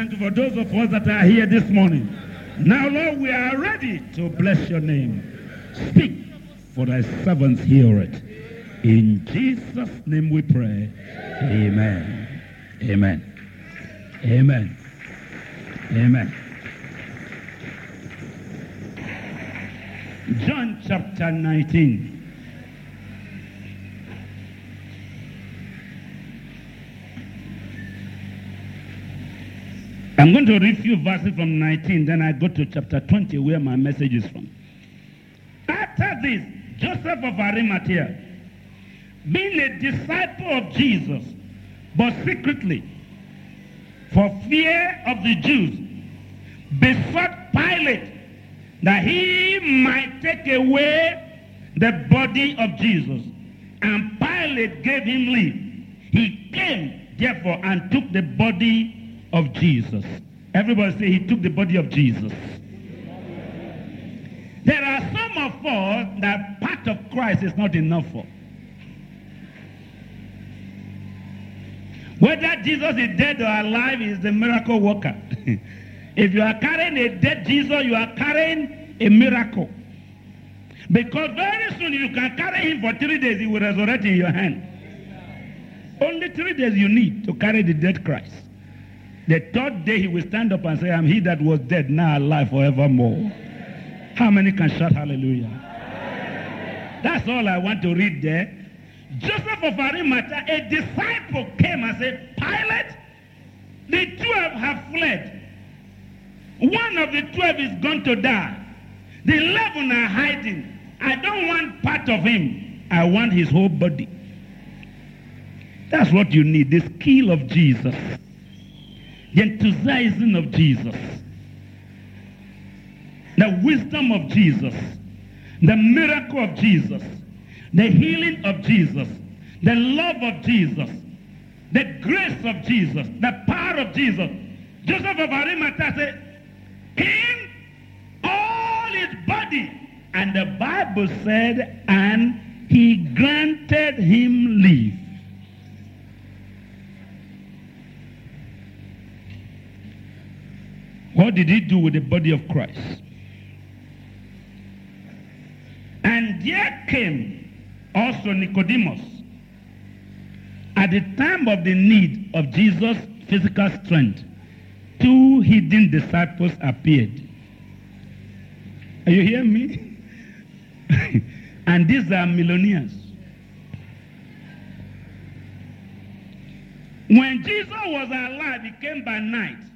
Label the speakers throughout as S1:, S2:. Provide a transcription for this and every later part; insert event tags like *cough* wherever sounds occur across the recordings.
S1: Thank you for those of us that are here this morning. Now, Lord, we are ready to bless your name. Speak, for thy servants hear it. In Jesus' name we pray. Amen. Amen. Amen. Amen. John chapter 19. I'm going to read few verses from 19, then I go to chapter 20 where my message is from. After this, Joseph of Arimathea, being a disciple of Jesus, but secretly, for fear of the Jews, besought Pilate that he might take away the body of Jesus. And Pilate gave him leave. He came, therefore, and took the body of Jesus. Everybody say he took the body of Jesus. There are some of us that part of Christ is not enough for. Whether Jesus is dead or alive is the miracle worker. *laughs* if you are carrying a dead Jesus, you are carrying a miracle. Because very soon you can carry him for three days, he will resurrect in your hand. Only three days you need to carry the dead Christ. The third day he will stand up and say, I'm he that was dead, now alive forevermore. How many can shout hallelujah? That's all I want to read there. Joseph of Arimathea, a disciple, came and said, Pilate, the twelve have fled. One of the twelve is going to die. The eleven are hiding. I don't want part of him. I want his whole body. That's what you need, the skill of Jesus, the enthusiasm of Jesus, the wisdom of Jesus, the miracle of Jesus, the healing of Jesus, the love of Jesus, the grace of Jesus, the power of Jesus. Joseph of Arimathea said, King, all his body. And the Bible said, and he granted him leave. What did he do with the body of Christ? And there came also Nicodemus at the time of the need of Jesus' physical strength. Two hidden disciples appeared. Are you hearing me? *laughs* and these are millionaires. When Jesus was alive, he came by night.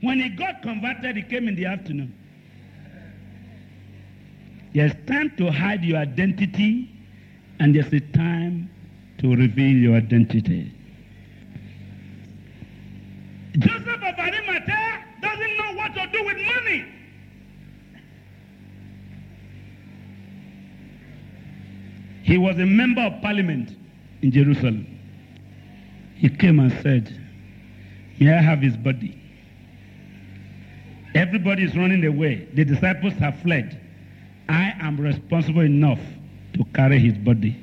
S1: When he got converted, he came in the afternoon. There's time to hide your identity, and there's a time to reveal your identity. Joseph of Arimathea doesn't know what to do with money. He was a member of parliament in Jerusalem. He came and said, May I have his body? Everybody is running away. The disciples have fled. I am responsible enough to carry his body.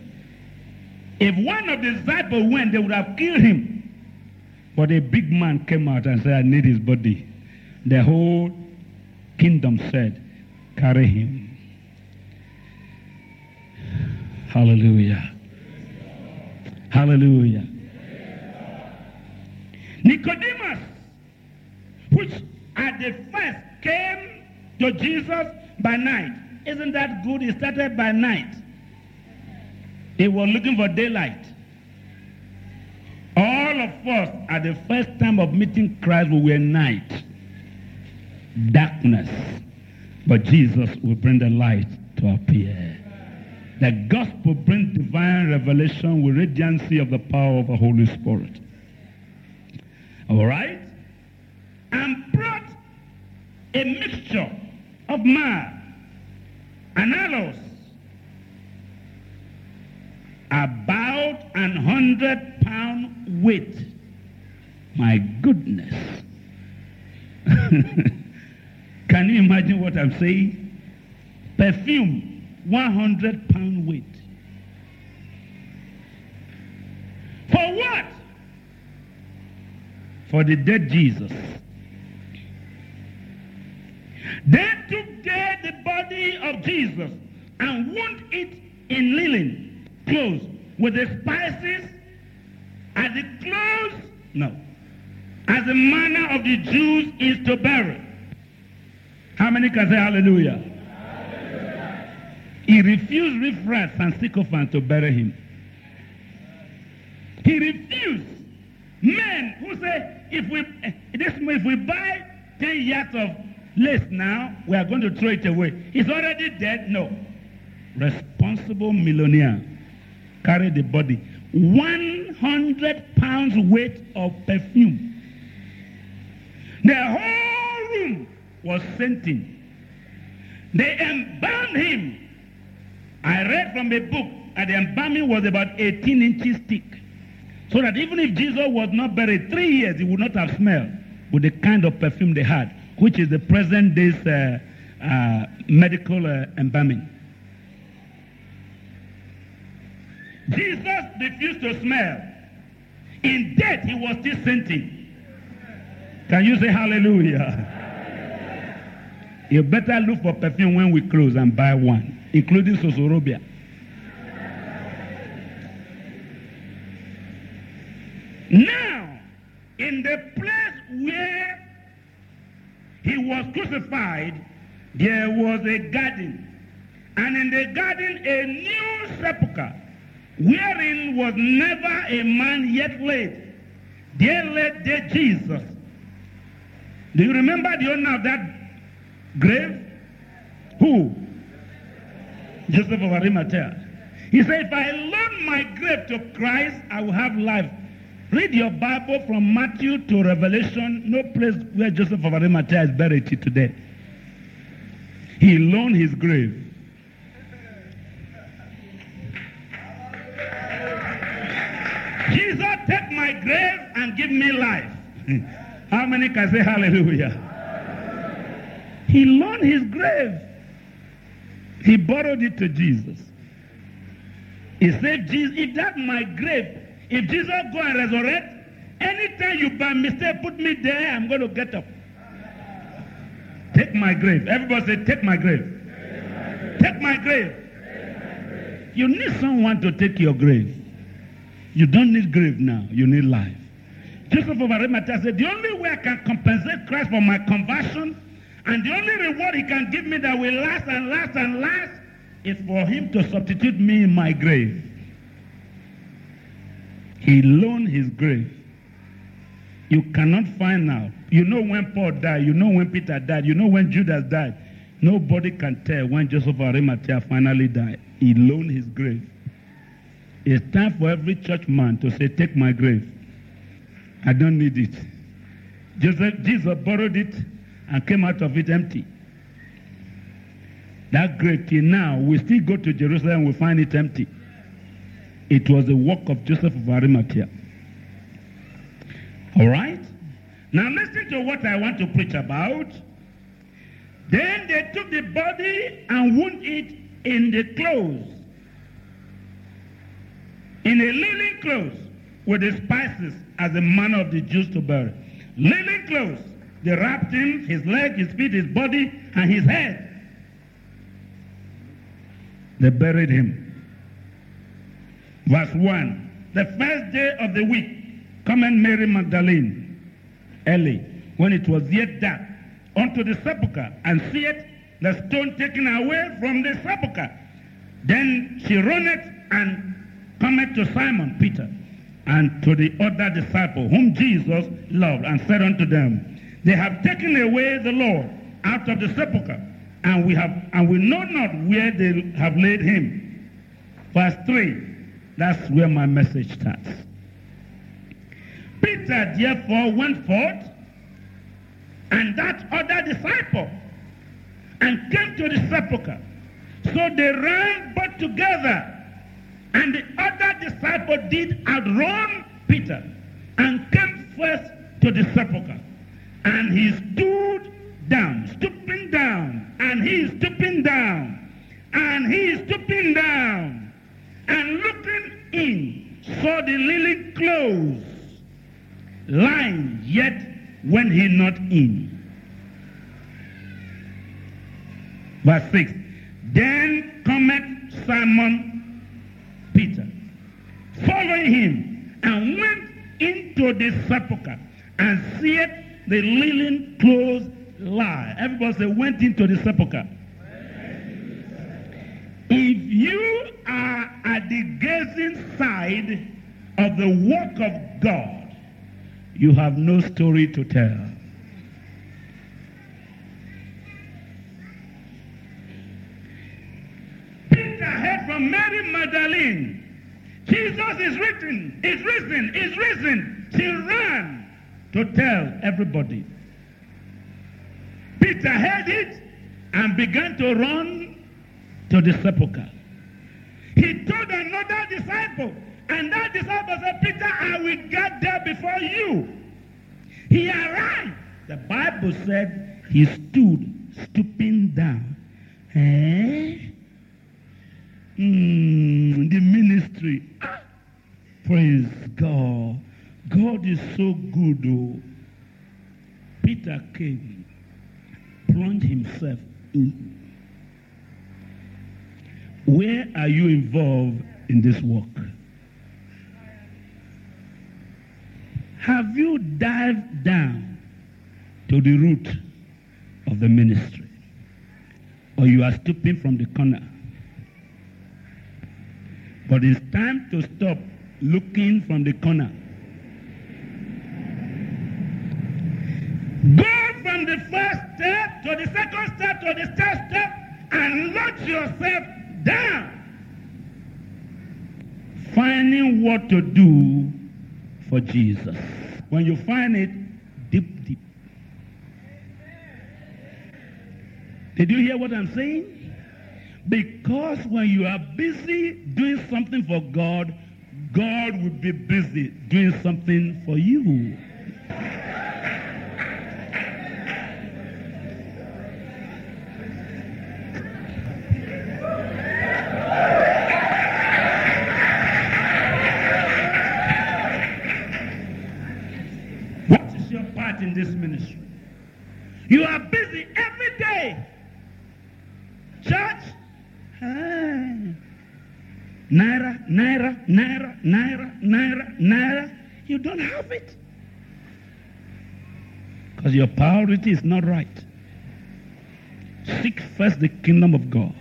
S1: If one of the disciples went, they would have killed him. But a big man came out and said, I need his body. The whole kingdom said, carry him. Hallelujah. Hallelujah. Nicodemus, which at the first came to Jesus by night. Isn't that good? He started by night. He was looking for daylight. All of us at the first time of meeting Christ, we were night, darkness. But Jesus will bring the light to appear. The gospel brings divine revelation with radiancy of the power of the Holy Spirit. All right? And a mixture of myrrh and aloes, about an hundred pound weight. My goodness. *laughs* Can you imagine what I'm saying? Perfume, 100 pound weight. For what? For the dead Jesus. They took there the body of Jesus and wound it in linen clothes with the spices as the clothes, no, as the manner of the Jews is to bury. How many can say hallelujah? hallelujah. He refused riffraff and sycophants to bury him. He refused. Men who say, if we, eh, this, if we buy 10 yards of lace now, we are going to throw it away. He's already dead? No. Responsible millionaire carried the body. 100 pounds weight of perfume. The whole room was scenting. They embalmed him. I read from a book and the embalming was about 18 inches thick. So that even if Jesus was not buried three years, he would not have smelled with the kind of perfume they had, which is the present day's uh, uh, medical uh, embalming. Jesus refused to smell. In death, he was still scenting. Can you say hallelujah? You better look for perfume when we close and buy one, including Sosorobia. Now, in the place where he was crucified, there was a garden. And in the garden, a new sepulchre, wherein was never a man yet laid. There laid there Jesus. Do you remember the owner of that grave? Who? Joseph of Arimathea. He said, if I loan my grave to Christ, I will have life. Read your Bible from Matthew to Revelation. No place where Joseph of Arimathea is buried today. He loaned his grave. Jesus, take my grave and give me life. How many can say hallelujah? He loaned his grave. He borrowed it to Jesus. He said, Jesus, if that's my grave, if Jesus go and resurrect, anytime you by mistake put me there, I'm going to get up. Take my grave. Everybody say, take my grave. Take my grave. You need someone to take your grave. You don't need grave now. You need life. Joseph of Arimathea said, the only way I can compensate Christ for my conversion and the only reward he can give me that will last and last and last is for him to substitute me in my grave. He loaned his grave. You cannot find out. You know when Paul died. You know when Peter died. You know when Judas died. Nobody can tell when Joseph Arimathea finally died. He loaned his grave. It's time for every church man to say, Take my grave. I don't need it. Joseph, Jesus borrowed it and came out of it empty. That grave, till now, we still go to Jerusalem we find it empty. It was the work of Joseph of Arimathea. All right? Now listen to what I want to preach about. Then they took the body and wound it in the clothes. In a linen clothes with the spices as the manner of the Jews to bury. Linen clothes. They wrapped him, his leg, his feet, his body, and his head. They buried him. Verse 1. The first day of the week, coming Mary Magdalene, early, when it was yet dark, unto the sepulchre, and seeth the stone taken away from the sepulchre. Then she runneth and cometh to Simon Peter and to the other disciple whom Jesus loved, and said unto them, They have taken away the Lord out of the sepulchre, and we have and we know not where they have laid him. Verse 3. That's where my message starts. Peter therefore went forth, and that other disciple, and came to the sepulchre. So they ran both together, and the other disciple did outrun Peter, and came first to the sepulchre. And he stood down, stooping down, and he stooping down, and he stooping down, and looking in, saw the lily clothes lying, yet went he not in. Verse 6. Then cometh Simon Peter, following him, and went into the sepulchre, and seeth the linen clothes lie. Everybody say, went into the sepulchre. You are at the gazing side of the work of God, you have no story to tell. Peter heard from Mary Magdalene. Jesus is written, is risen, is risen. She ran to tell everybody. Peter heard it and began to run to the sepulchre. He told another disciple, and that disciple said, Peter, I will get there before you. He arrived. The Bible said he stood stooping down. Eh? Mm, the ministry. Praise God. God is so good. Oh. Peter came, plunged himself in. Where are you involved in this work? Have you dived down to the root of the ministry? Or you are stooping from the corner? But it's time to stop looking from the corner. Go from the first step to the second step to the third step and launch yourself down. Finding what to do for Jesus. When you find it, deep, deep. Did you hear what I'm saying? Because when you are busy doing something for God, God will be busy doing something for you. This ministry? You are busy every day. Church? Naira, naira, naira, naira, naira, naira. You don't have it. Because your priority is not right. Seek first the kingdom of God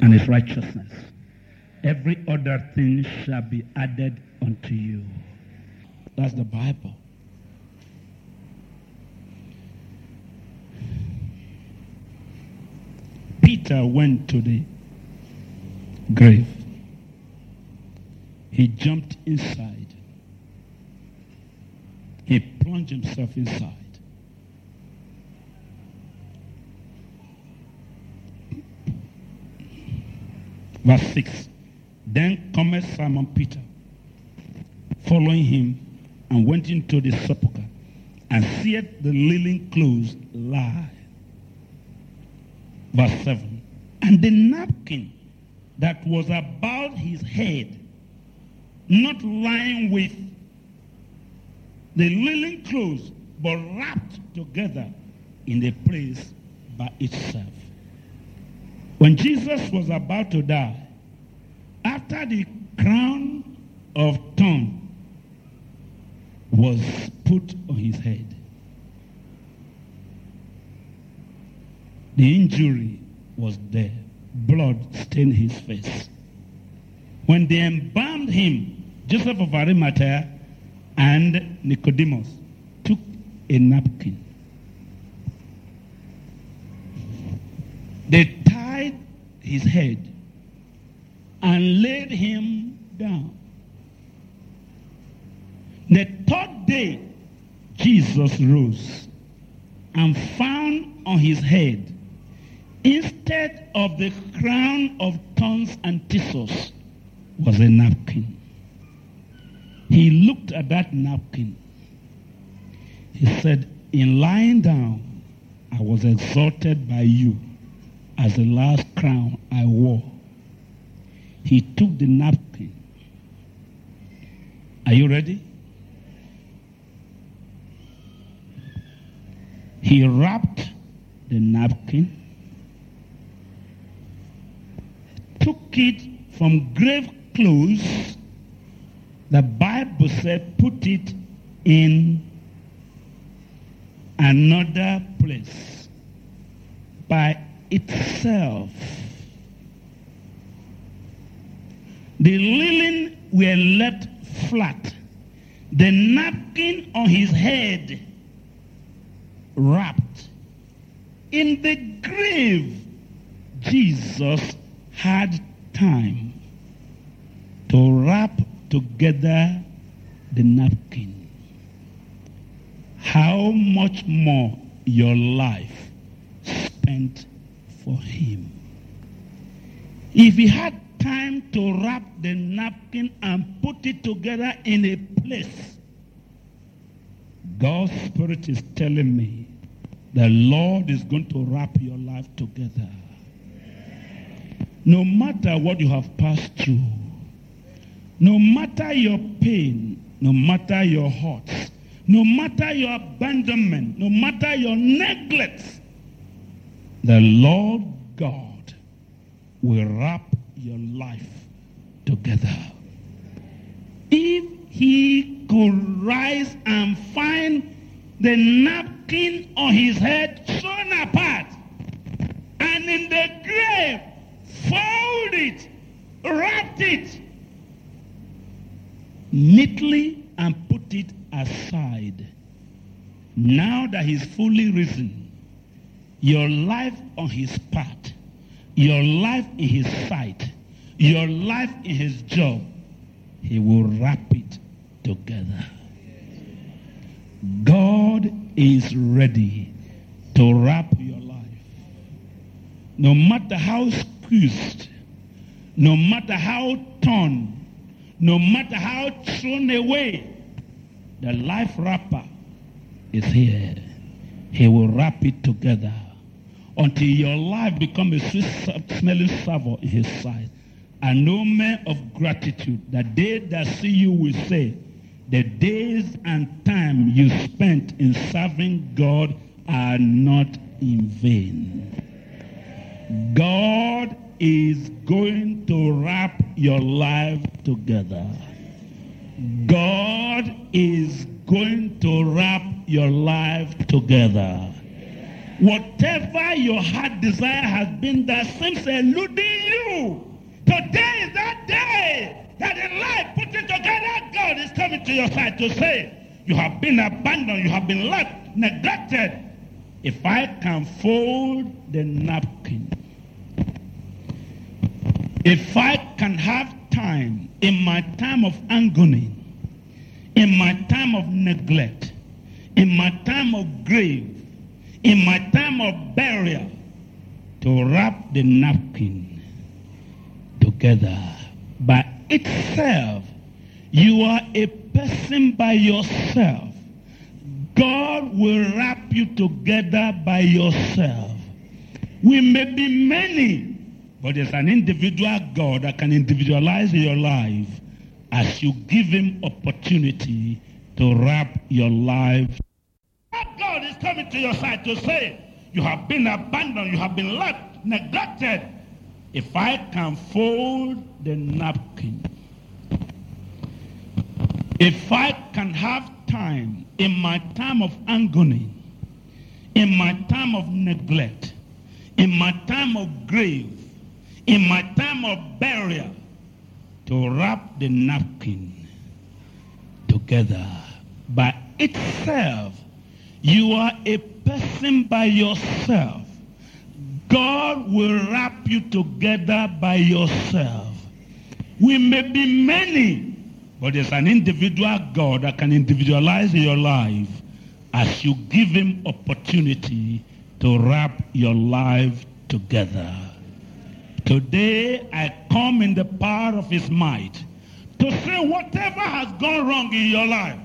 S1: and his righteousness. Every other thing shall be added unto you. That's the Bible. Peter went to the grave. He jumped inside. He plunged himself inside. Verse 6. Then cometh Simon Peter, following him, and went into the sepulchre, and seeth the linen clothes lie. Verse 7. And the napkin that was about his head, not lying with the linen clothes, but wrapped together in a place by itself. When Jesus was about to die, after the crown of thorn was put on his head, the injury was there. Blood stained his face. When they embalmed him, Joseph of Arimathea and Nicodemus took a napkin. They tied his head and laid him down. The third day, Jesus rose and found on his head, instead of the crown of thorns and thistles, was a napkin. He looked at that napkin. He said, In lying down, I was exalted by you as the last crown I wore. He took the napkin. Are you ready? He wrapped the napkin took it from grave clothes, the Bible said, put it in another place by itself. The linen were left flat, the napkin on his head wrapped. In the grave, Jesus had time to wrap together the napkin. How much more your life spent for him? If he had time to wrap the napkin and put it together in a place, God's Spirit is telling me the Lord is going to wrap your life together. No matter what you have passed through, no matter your pain, no matter your hurts, no matter your abandonment, no matter your neglect, the Lord God will wrap your life together. If he could rise and find the napkin on his head torn apart, and in the grave, fold it, wrapped it neatly, and put it aside. Now that he's fully risen, your life on his path, your life in his sight, your life in his job, he will wrap it together. God is ready to wrap your life. No matter how squeezed, no matter how torn, no matter how thrown away, the life wrapper is here. He will wrap it together until your life become a sweet smelling savour in his sight. And no man of gratitude, that they that see you will say, the days and time you spent in serving God are not in vain. God is going to wrap your life together. God is going to wrap your life together. Whatever your heart desire has been that seems eluding you, today is that day that in life putting together, God is coming to your side to say, you have been abandoned, you have been left, neglected. If I can fold the napkin, if I can have time in my time of agony, in my time of neglect, in my time of grave, in my time of burial, to wrap the napkin together by itself, you are a person by yourself. God will wrap you together by yourself. We may be many, but there's an individual God that can individualize your life as you give him opportunity to wrap your life. That God is coming to your side to say, you have been abandoned, you have been left, neglected. If I can fold the napkin, if I can have time in my time of agony, in my time of neglect, in my time of grave, in my time of burial, to wrap the napkin together by itself. You are a person by yourself. God will wrap you together by yourself. We may be many, but there's an individual God that can individualize your life as you give him opportunity to wrap your life together. Today I come in the power of his might to say whatever has gone wrong in your life,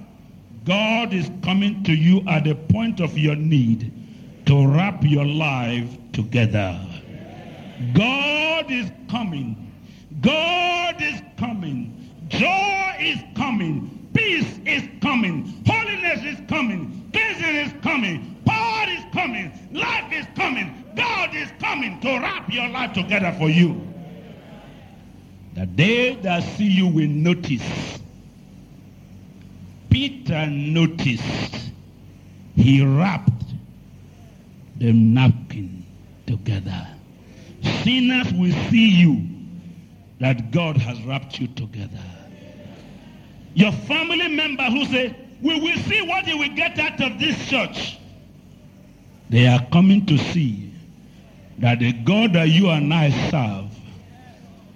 S1: God is coming to you at the point of your need to wrap your life together. God is coming. God is coming. Joy is coming. Peace is coming. Holiness is coming. Cleansing is coming. Power is coming. Life is coming. God is coming to wrap your life together for you. that they that see you will notice. Peter noticed. He wrapped the napkin together. Sinners will see you that God has wrapped you together. Your family member who say, we will see what you will get out of this church. They are coming to see that the God that you and I serve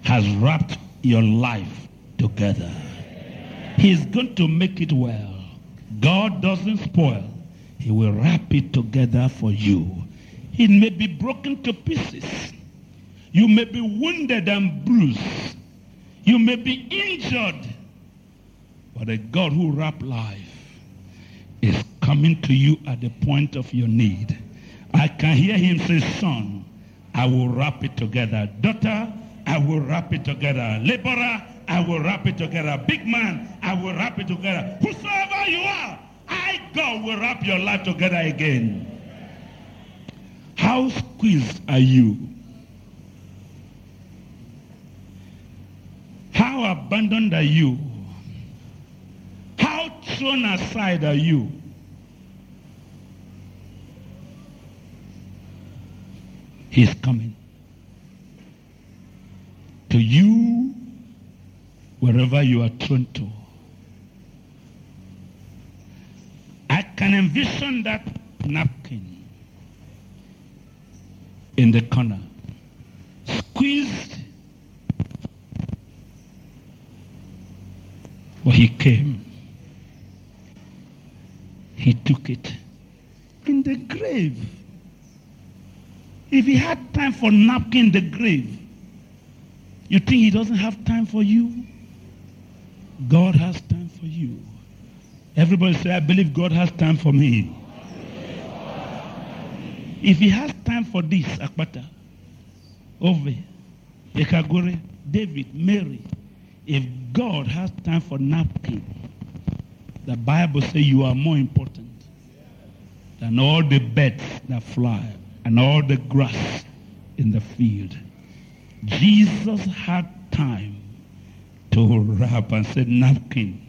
S1: has wrapped your life together. He's going to make it well. God doesn't spoil. He will wrap it together for you. It may be broken to pieces. You may be wounded and bruised. You may be injured. But the God who wraps life is coming to you at the point of your need. I can hear him say, son, I will wrap it together. Daughter, I will wrap it together. Laborer, I will wrap it together. Big man, I will wrap it together. Whosoever you are, I, God, will wrap your life together again. How squeezed are you? How abandoned are you? How thrown aside are you? He's coming. To you, wherever you are thrown to. I can envision that napkin in the corner, squeezed. But he came. He took it in the grave. If he had time for napkin the grave, you think he doesn't have time for you? God has time for you. Everybody say, I believe God has time for me. If he has time for this, Akpata, Ove, Ekagore, David, Mary, if God has time for napkin, the Bible says you are more important than all the birds that fly and all the grass in the field. Jesus had time to wrap and said, napkin,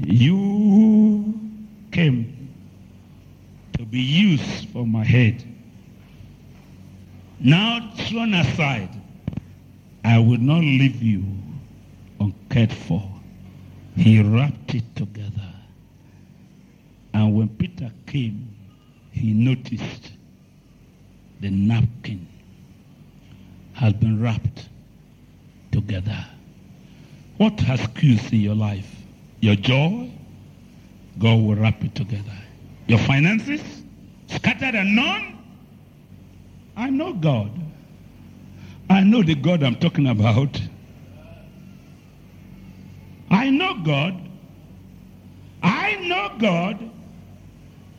S1: you came to be used for my head. Now thrown aside, I will not leave you uncared for. He wrapped it together. And when Peter came, he noticed the napkin has been wrapped together. What has squeezed in your life? Your joy? God will wrap it together. Your finances? Scattered and none? I know God. I know the God I'm talking about. I know God. I know God.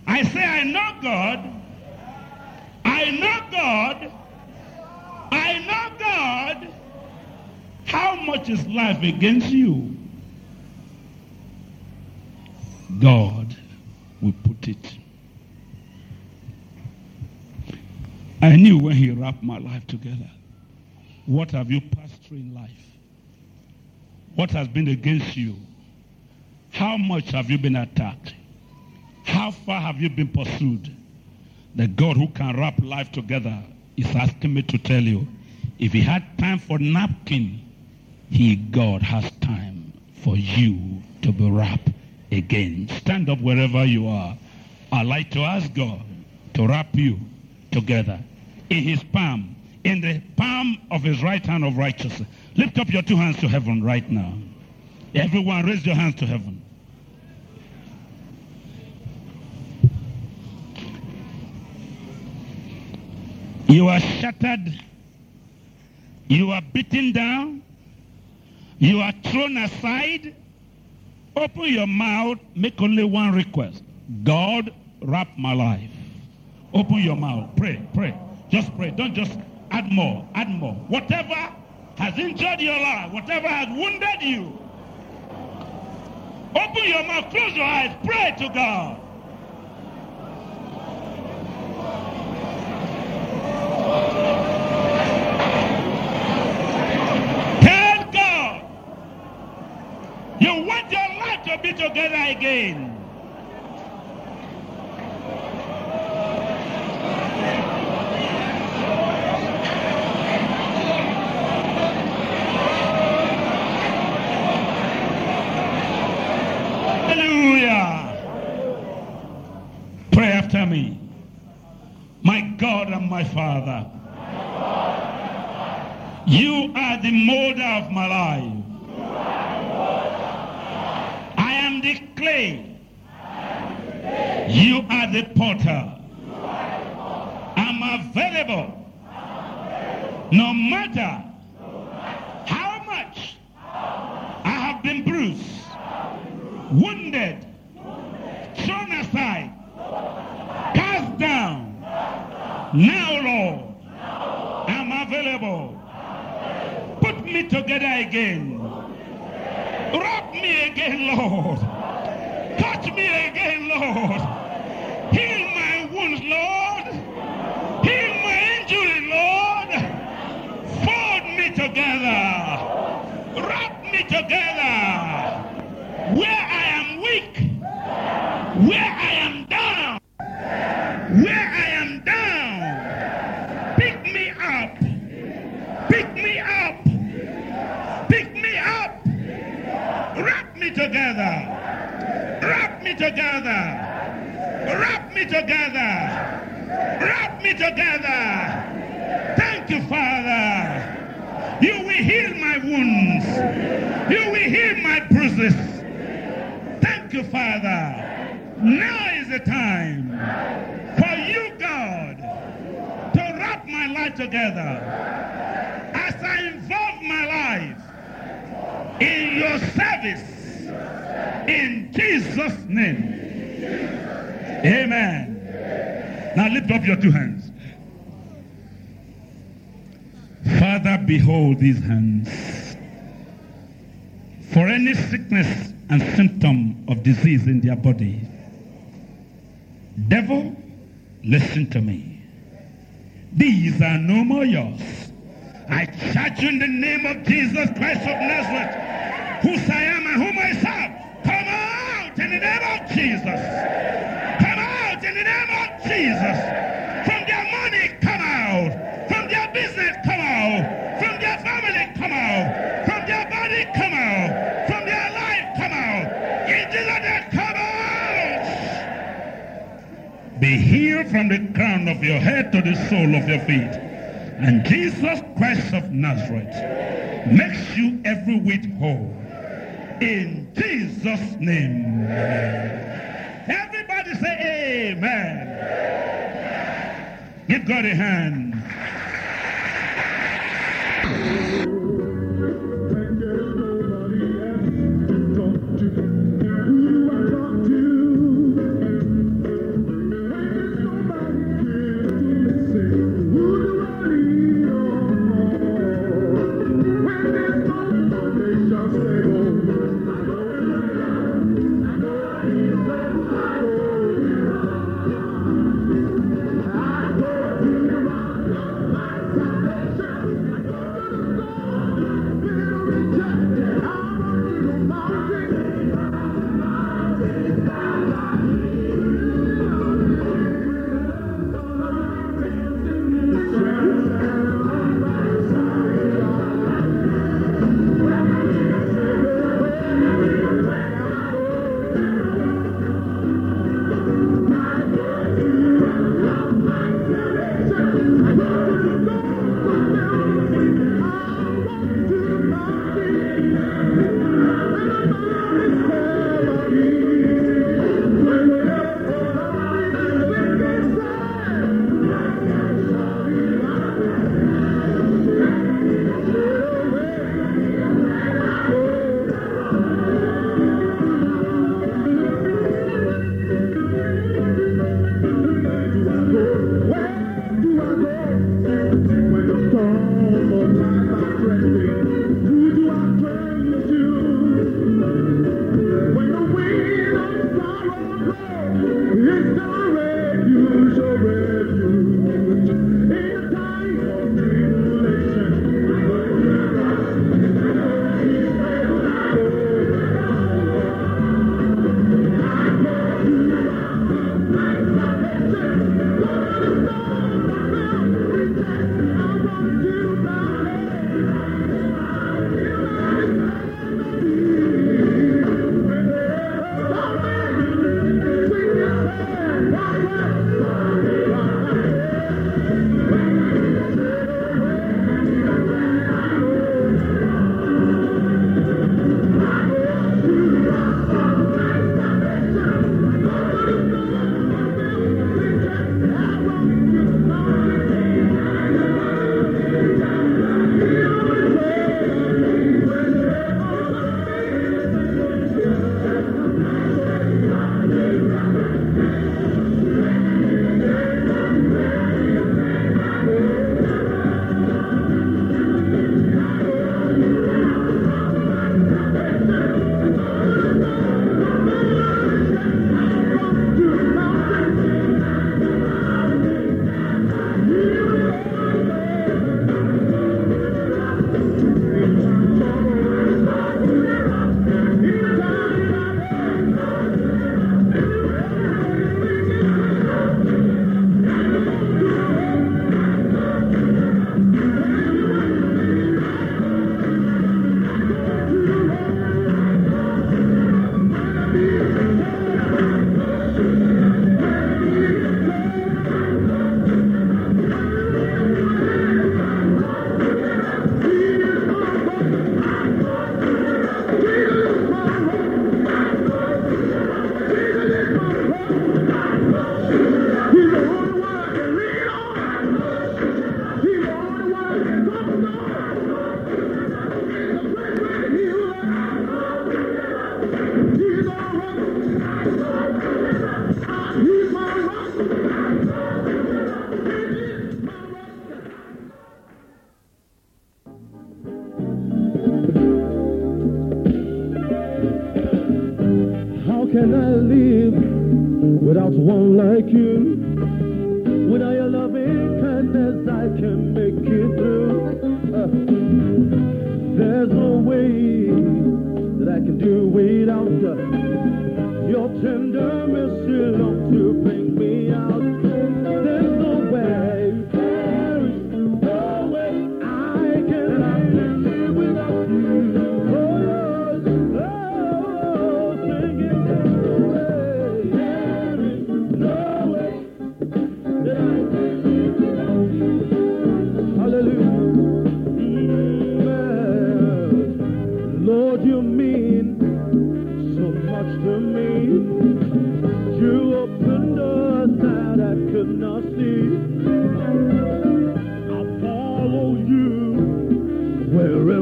S1: I say I know God. I know God. I know God. How much is life against you? God will put it. I knew when he wrapped my life together. What have you passed through in life? What has been against you? How much have you been attacked? How far have you been pursued? The God who can wrap life together is asking me to tell you, if he had time for napkin, he, God, has time for you to be wrapped again. Stand up wherever you are. I'd like to ask God to wrap you together in his palm, in the palm of his right hand of righteousness. Lift up your two hands to heaven right now. Everyone, raise your hands to heaven. You are shattered. You are beaten down. You are thrown aside. Open your mouth. Make only one request. God, wrap my life. Open your mouth. Pray, pray. Just pray. Don't just add more. Add more. Whatever has injured your life, whatever has wounded you, open your mouth. Close your eyes. Pray to God. Tell together again. Pray after me. My God and my Father, you are the molder of my life. I am the clay. You are the potter. I'm available. No matter how much I have been bruised, wounded, thrown aside, cast down. Now, Lord, I'm available. Put me together again. Wrap me again, Lord. Me again, Lord. Heal my wounds, Lord. Heal my injury, Lord. Fold me together. Wrap me together. Where I am weak. Where I am down. Where I am down. Pick me up. Pick me up. Pick me up. Wrap me together. Wrap me together. Wrap me together. Wrap me together. Thank you, Father. You will heal my wounds. You will heal my bruises. Thank you, Father. Now is the time for you, God, to wrap my life together as I involve my life in your service. In Jesus' name. Amen. Now lift up your two hands. Father, behold these hands. For any sickness and symptom of disease in their body, devil, listen to me. These are no more yours. I charge you in the name of Jesus Christ of Nazareth, whose I am and whom I serve. Out in the name of Jesus. Come out in the name of Jesus. From their money, come out. From their business, come out. From their family, come out. From their body, come out. From their life, come out. In Jesus' name, come out. Be healed from the crown of your head to the sole of your feet. And Jesus Christ of Nazareth makes you every whit whole. In Jesus' name. Everybody say amen. Give God a hand.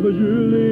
S2: Wherever you lead.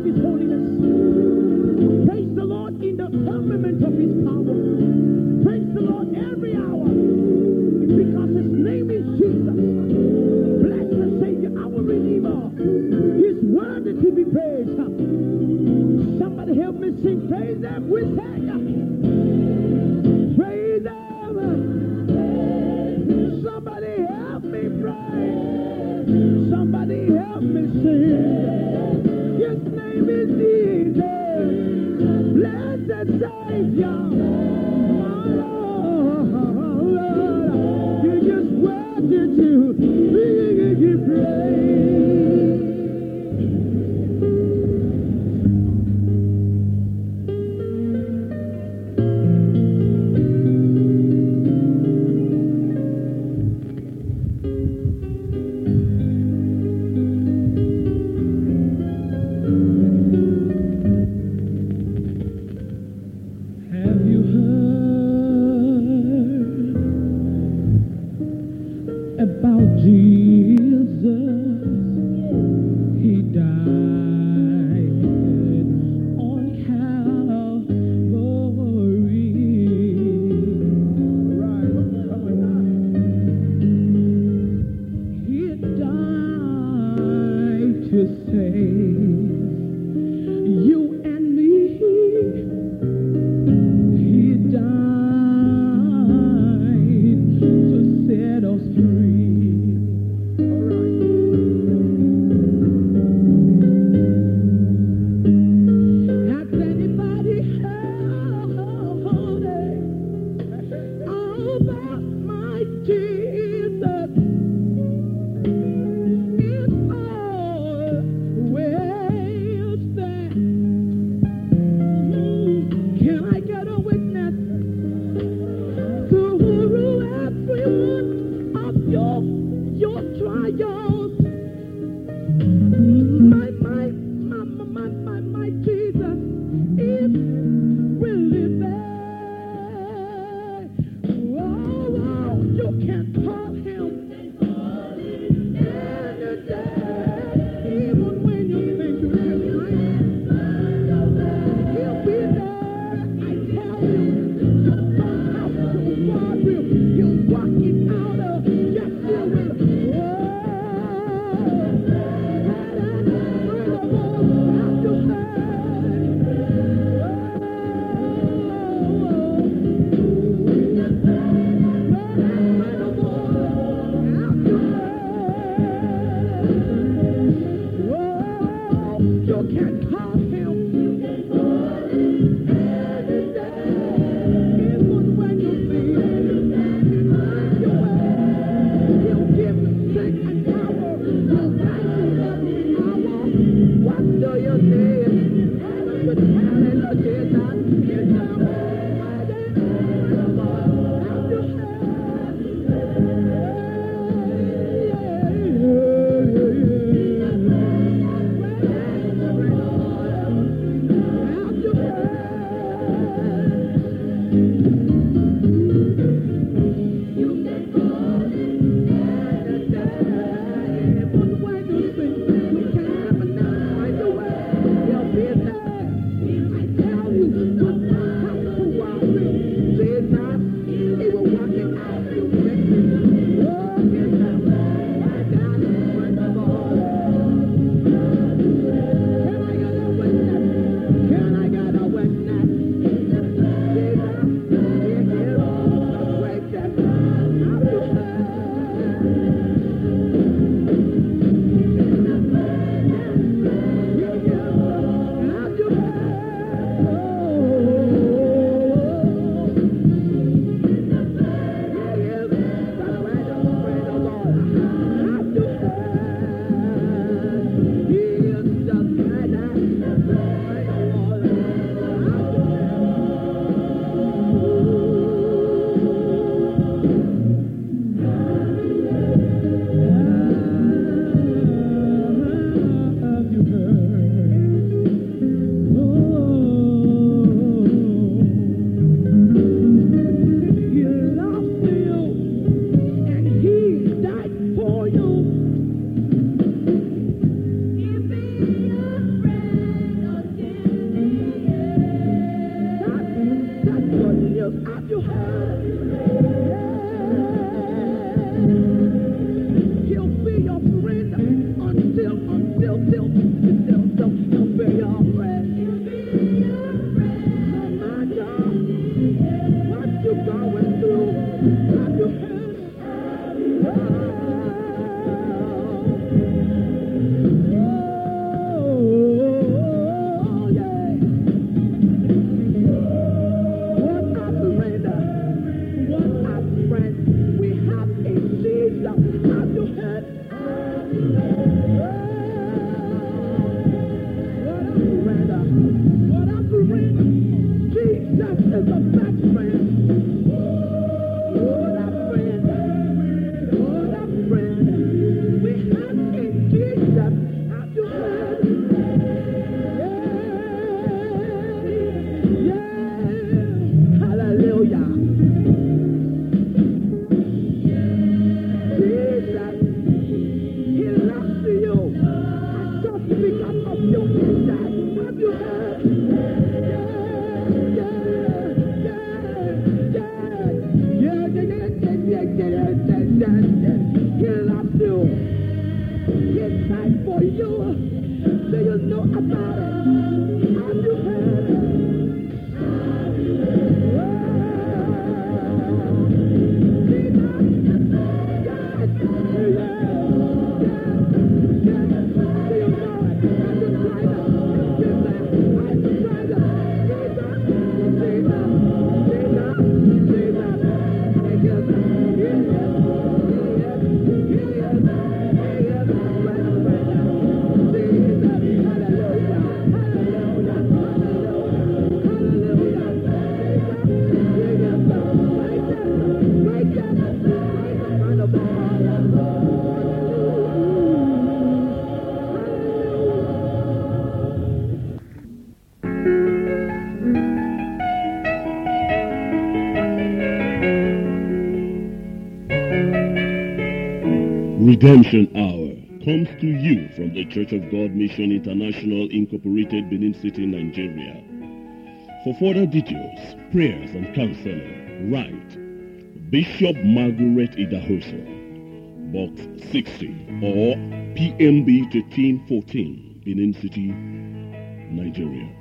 S3: Of his holiness. Get up to Get time for you. Do you know about it? Have you heard
S4: the Church of God Mission International Incorporated, Benin City, Nigeria. For further details, prayers and counseling, write Bishop Margaret Idahosa, Box 60 or PMB 1314, Benin City, Nigeria.